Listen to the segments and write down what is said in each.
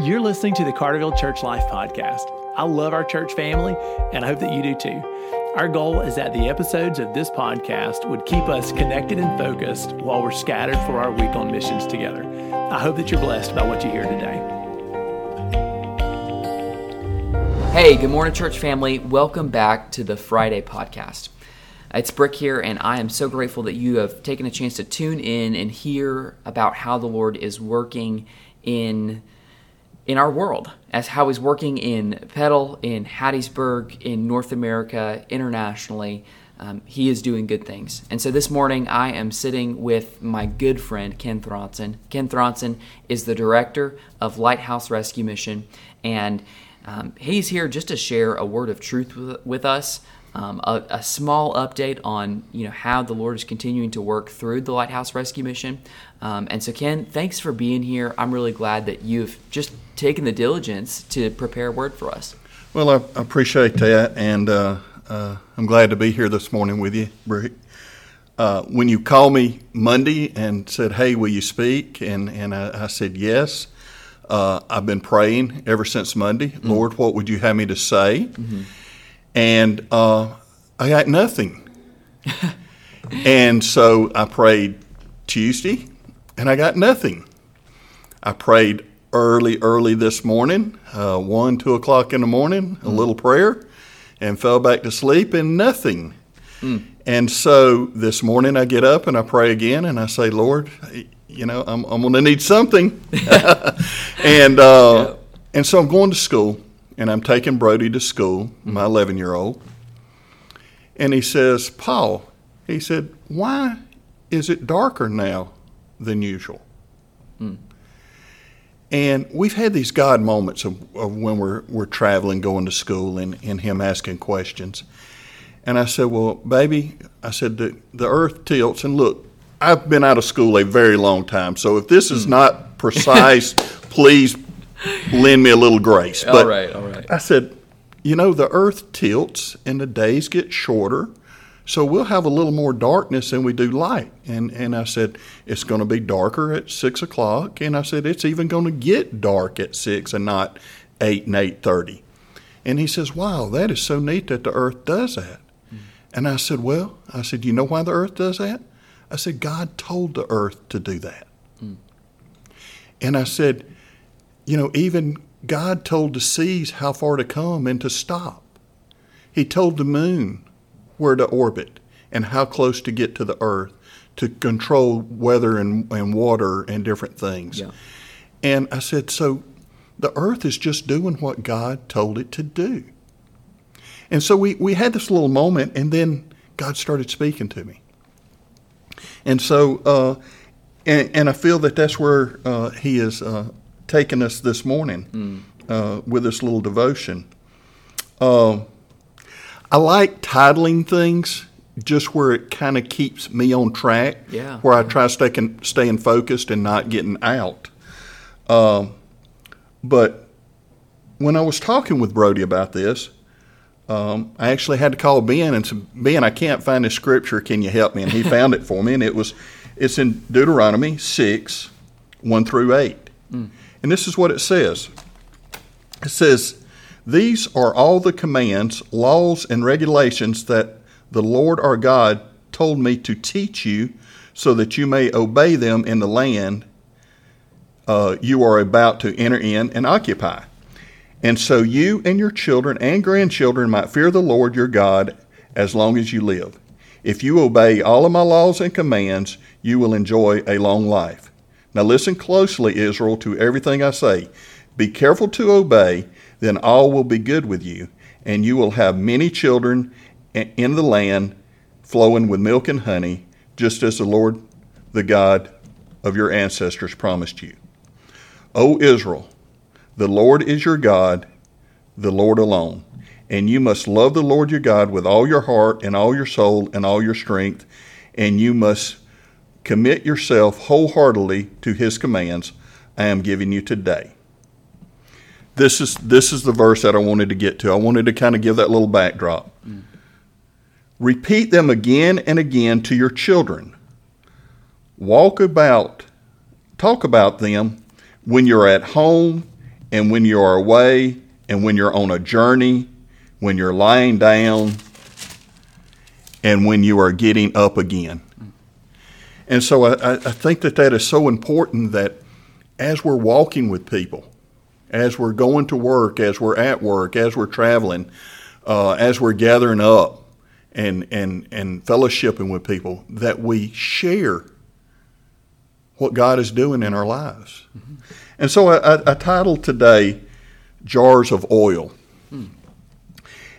You're listening to the Carterville Church Life Podcast. I love our church family, and I hope that you do too. Our goal is that the episodes of this podcast would keep us connected and focused while we're scattered for our week on missions together. I hope that you're blessed by what you hear today. Hey, good morning, church family. Welcome back to the Friday podcast. It's Brick here, and I am so grateful that you have taken a chance to tune in and hear about how the Lord is working in in our world, as how He's working in Petal, in Hattiesburg, in North America, internationally. Um, he is doing good things. And so this morning, I am sitting with my good friend, Ken Thronson. Ken Thronson is the director of Lighthouse Rescue Mission, and um, he's here just to share a word of truth with, with us um, a, a, small update on you know how the Lord is continuing to work through the Lighthouse Rescue Mission. Um, and so, Ken, thanks for being here. I'm really glad that you've just taken the diligence to prepare a word for us. Well, I appreciate that, and uh, uh, I'm glad to be here this morning with you, Brick. Uh, when you called me Monday and said, "Hey, will you speak?" and and I, I said yes. Uh, I've been praying ever since Monday. Mm-hmm. Lord, what would you have me to say? Mm-hmm and uh, I got nothing. and so I prayed Tuesday, and I got nothing. I prayed early, early this morning, uh, one, two o'clock in the morning, a mm. little prayer, and fell back to sleep, and nothing. Mm. And so this morning I get up and I pray again, and I say, Lord, you know, I'm, I'm going to need something. and uh, and so I'm going to school, and I'm taking Brody to school, my 11 year old. And he says, Paul, he said, why is it darker now than usual? Mm. And we've had these God moments of, of, when we're, we're traveling, going to school, and, and him asking questions. And I said, Well, baby, I said, the, the earth tilts. And look, I've been out of school a very long time. So if this is mm. not precise, please lend me a little grace. But all right, all right. I said, you know, the earth tilts and the days get shorter. So we'll have a little more darkness than we do light. And and I said, it's going to be darker at six o'clock. And I said, it's even going to get dark at six and not eight and eight thirty. And he says, Wow, that is so neat that the earth does that. Mm. And I said, Well, I said, you know why the earth does that? I said, God told the earth to do that. Mm. And I said, you know, even God told the seas how far to come and to stop. He told the moon where to orbit and how close to get to the earth to control weather and, and water and different things. Yeah. And I said, so the earth is just doing what God told it to do. And so we, we had this little moment, and then God started speaking to me. And so, uh, and, and I feel that that's where uh, He is uh, taken us this morning mm. uh, with this little devotion. Uh, I like titling things just where it kind of keeps me on track, yeah. where I try staying, staying focused and not getting out. Uh, but when I was talking with Brody about this, um, I actually had to call Ben and said, Ben, I can't find this scripture. Can you help me? And he found it for me, and it was it's in Deuteronomy six, one through eight. Mm. And this is what it says it says, These are all the commands, laws, and regulations that the Lord our God told me to teach you so that you may obey them in the land uh, you are about to enter in and occupy. And so you and your children and grandchildren might fear the Lord your God as long as you live. If you obey all of my laws and commands, you will enjoy a long life. Now listen closely, Israel, to everything I say. Be careful to obey, then all will be good with you, and you will have many children in the land flowing with milk and honey, just as the Lord, the God of your ancestors, promised you. O Israel, the Lord is your God, the Lord alone. And you must love the Lord your God with all your heart and all your soul and all your strength, and you must Commit yourself wholeheartedly to his commands I am giving you today. This is this is the verse that I wanted to get to. I wanted to kind of give that little backdrop. Mm. Repeat them again and again to your children. Walk about, talk about them when you're at home, and when you are away, and when you're on a journey, when you're lying down, and when you are getting up again. And so I, I think that that is so important that as we're walking with people, as we're going to work, as we're at work, as we're traveling, uh, as we're gathering up and, and, and fellowshipping with people, that we share what God is doing in our lives. Mm-hmm. And so I, I, titled today Jars of Oil. Hmm.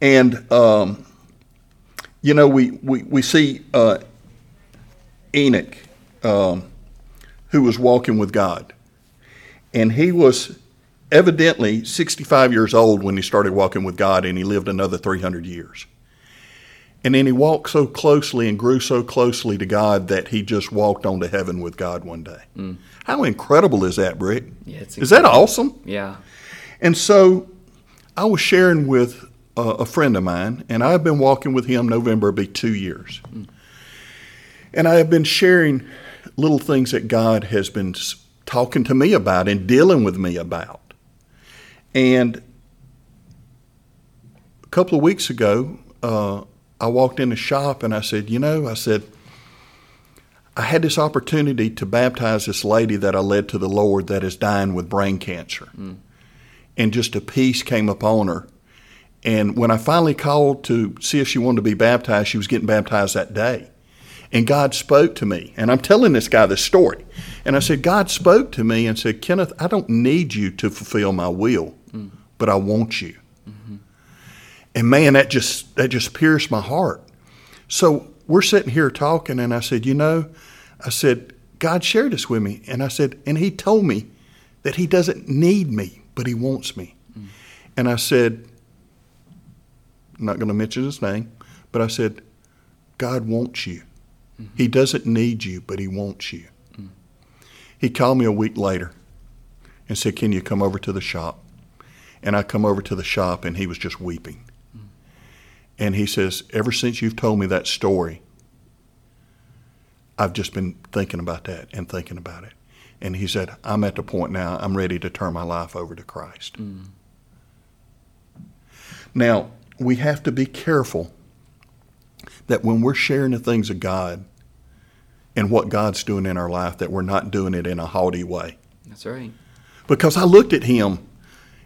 And, um, you know, we, we, we see uh, Enoch, um, who was walking with God. And he was evidently 65 years old when he started walking with God, and he lived another 300 years. And then he walked so closely and grew so closely to God that he just walked on to heaven with God one day. Mm. How incredible is that, Brick? Yeah, is that awesome? Yeah. And so I was sharing with a, a, friend of mine, and I've been walking with him November, be two years. Mm. And I have been sharing little things that God has been talking to me about and dealing with me about. And a couple of weeks ago, uh, I walked in the shop and I said, You know, I said, I had this opportunity to baptize this lady that I led to the Lord that is dying with brain cancer. Mm. And just a peace came upon her. And when I finally called to see if she wanted to be baptized, she was getting baptized that day. And God spoke to me. And I'm telling this guy this story. And I said, God spoke to me and said, Kenneth, I don't need you to fulfill my will, but I want you. Mm-hmm. And man, that just that just pierced my heart. So we're sitting here talking, and I said, you know, I said, God shared this with me. And I said, and he told me that he doesn't need me, but he wants me. Mm. And I said, I'm not going to mention his name, but I said, God wants you. Mm-hmm. He doesn't need you, but he wants you. Mm. He called me a week later and said, Can you come over to the shop? And I come over to the shop and he was just weeping. Mm. And he says, Ever since you've told me that story, I've just been thinking about that and thinking about it. And he said, I'm at the point now, I'm ready to turn my life over to Christ. Now, we have to be careful that when we're sharing the things of God, and what God's doing in our life, that we're not doing it in a haughty way. That's right. Because I looked at him,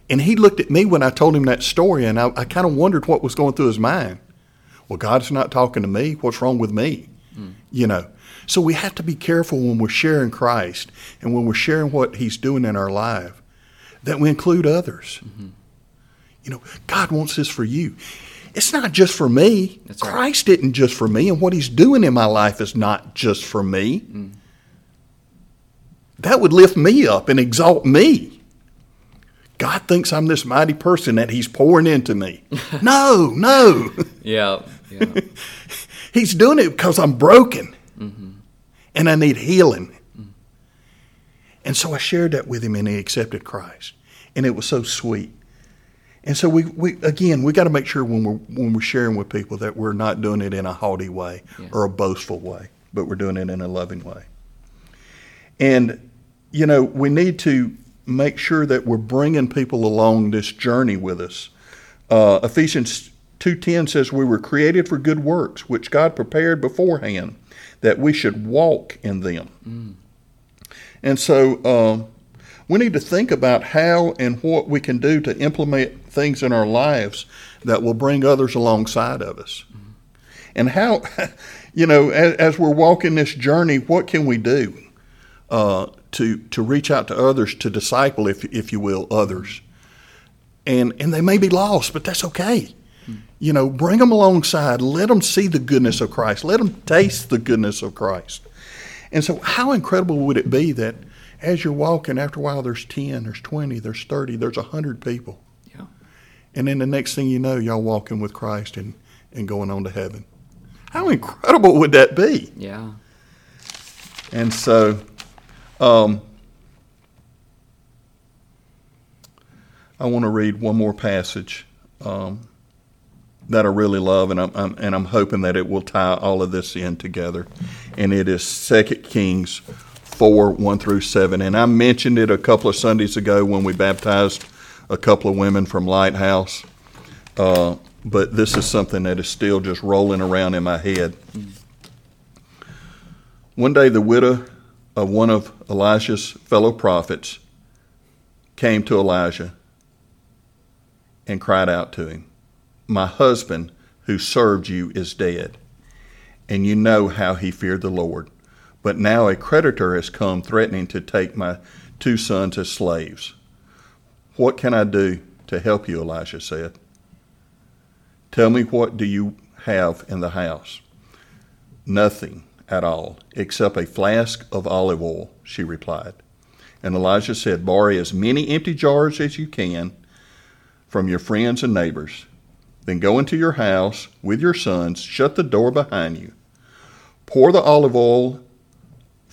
and he looked at me when I told him that story, and I, I kind of wondered what was going through his mind. Well, God's not talking to me. What's wrong with me? Mm. You know. So we have to be careful when we're sharing Christ and when we're sharing what He's doing in our life that we include others. Mm-hmm. You know, God wants this for you it's not just for me. That's Christ right. didn't just for me, and what He's doing in my life is not just for me. Mm. That would lift me up and exalt me. God thinks I'm this mighty person that He's pouring into me. no, no. Yeah. yeah. he's doing it because I'm broken mm-hmm. and I need healing. Mm. And so I shared that with him and he accepted Christ. And it was so sweet. And so we, we again we got to make sure when we're when we're sharing with people that we're not doing it in a haughty way yeah. or a boastful way, but we're doing it in a loving way. And you know we need to make sure that we're bringing people along this journey with us. Uh, Ephesians two ten says we were created for good works, which God prepared beforehand that we should walk in them. Mm. And so. Uh, we need to think about how and what we can do to implement things in our lives that will bring others alongside of us. Mm-hmm. And how, you know, as, as, we're walking this journey, what can we do uh, to to reach out to others, to disciple, if if you will, others? And and they may be lost, but that's okay. You know, bring them alongside. Let them see the goodness of Christ. Let them taste the goodness of Christ. And so, how incredible would it be that as you're walking, after a while, there's 10, there's 20, there's 30, there's 100 people. Yeah. And then the next thing you know, y'all walking with Christ and, and going on to heaven. How incredible would that be? Yeah. And so, um, I want to read one more passage um, that I really love, and I'm, I'm, and I'm hoping that it will tie all of this in together. And it is Second Kings 4 1 through 7. And I mentioned it a couple of Sundays ago when we baptized a couple of women from Lighthouse. Uh, but this is something that is still just rolling around in my head. One day, the widow of one of Elijah's fellow prophets came to Elijah and cried out to him, My husband who served you is dead, and you know how he feared the Lord. But now a creditor has come threatening to take my two sons as slaves. What can I do to help you? Elijah said. Tell me what do you have in the house? Nothing at all, except a flask of olive oil, she replied. And Elijah said, Borrow as many empty jars as you can from your friends and neighbors. Then go into your house with your sons, shut the door behind you. Pour the olive oil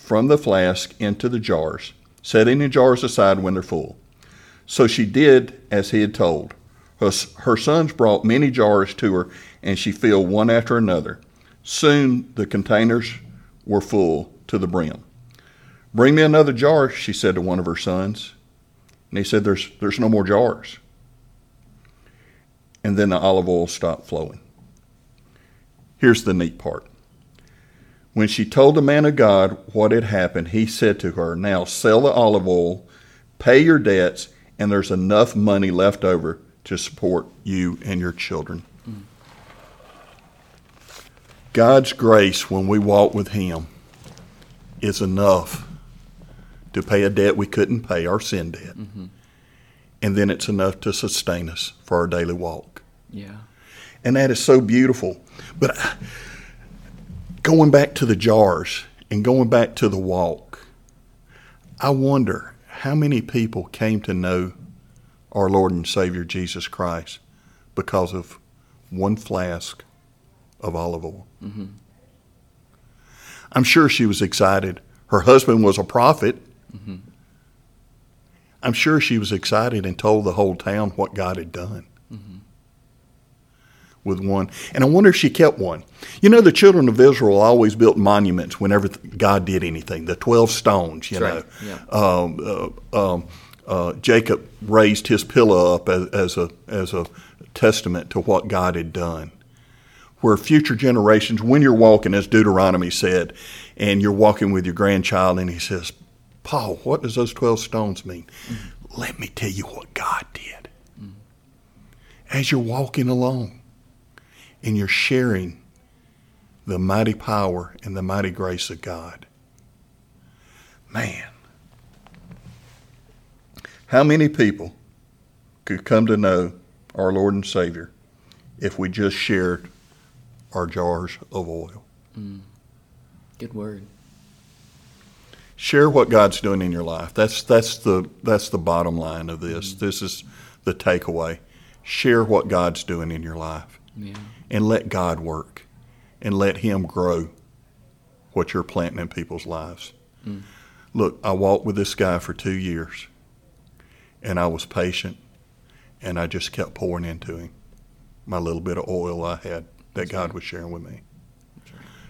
from the flask into the jars, setting the jars aside when they're full. So she did as he had told. Her, her sons brought many jars to her, and she filled one after another. Soon the containers were full to the brim. Bring me another jar, she said to one of her sons. And he said, There's, there's no more jars. And then the olive oil stopped flowing. Here's the neat part. When she told the man of God what had happened, he said to her, Now sell the olive oil, pay your debts, and there's enough money left over to support you and your children. Mm. God's grace when we walk with Him is enough to pay a debt we couldn't pay, our sin debt. Mm-hmm. And then it's enough to sustain us for our daily walk. Yeah. And that is so beautiful. But going back to the jars and going back to the walk, I wonder how many people came to know our Lord and Savior Jesus Christ because of one flask of olive oil. Mm-hmm. I'm sure she was excited. Her husband was a prophet. Mm-hmm. I'm sure she was excited and told the whole town what God had done mm-hmm. With one. And I wonder if she kept one. You know, the children of Israel always built monuments whenever God did anything. The twelve stones, you That's know. Right. Yeah. Um, uh, um, uh, Jacob raised his pillow up as, as, a as a testament to what God had done. Where future generations, when you're walking, as Deuteronomy said, and you're walking with your grandchild, and he says, Paul, what does those 12 stones mean? Mm-hmm. Let me tell you what God did. Mm-hmm. As you're walking along and you're sharing the mighty power and the mighty grace of God, man, how many people could come to know our Lord and Savior if we just shared our jars of oil? Mm. Good word. Share what God's doing in your life. That's that's the that's the bottom line of this. Mm. This is the takeaway. Share what God's doing in your life. Yeah. And let God work and let him grow what you're planting in people's lives. Mm. Look, I walked with this guy for 2 years and I was patient, and I just kept pouring into him my little bit of oil I had that God was sharing with me.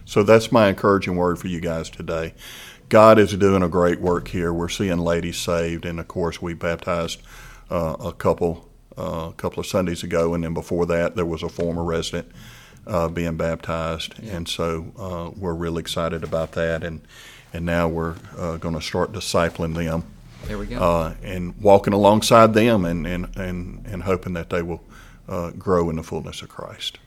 So that's my encouraging word for you guys today. God is doing a great work here. We're seeing ladies saved, and of course, we baptized uh, a couple uh, a couple of Sundays ago, and then before that, there was a former resident uh, being baptized, yeah. and so uh, we're really excited about that. And and now we're uh, going to start discipling them there we go. Uh, and walking alongside them and, and, and, and hoping that they will uh, grow in the fullness of Christ.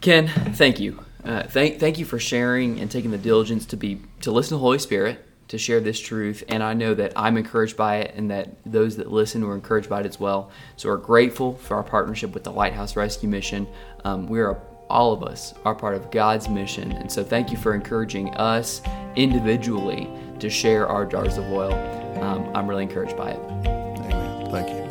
Ken, thank you. Uh, thank, thank you for sharing and taking the diligence to be to listen to the Holy Spirit to share this truth. And I know that I'm encouraged by it, and that those that listen were encouraged by it as well. So we're grateful for our partnership with the Lighthouse Rescue Mission. Um, we're all of us are part of God's mission, and so thank you for encouraging us individually to share our jars of oil um, I'm really encouraged by it. Amen. Thank you.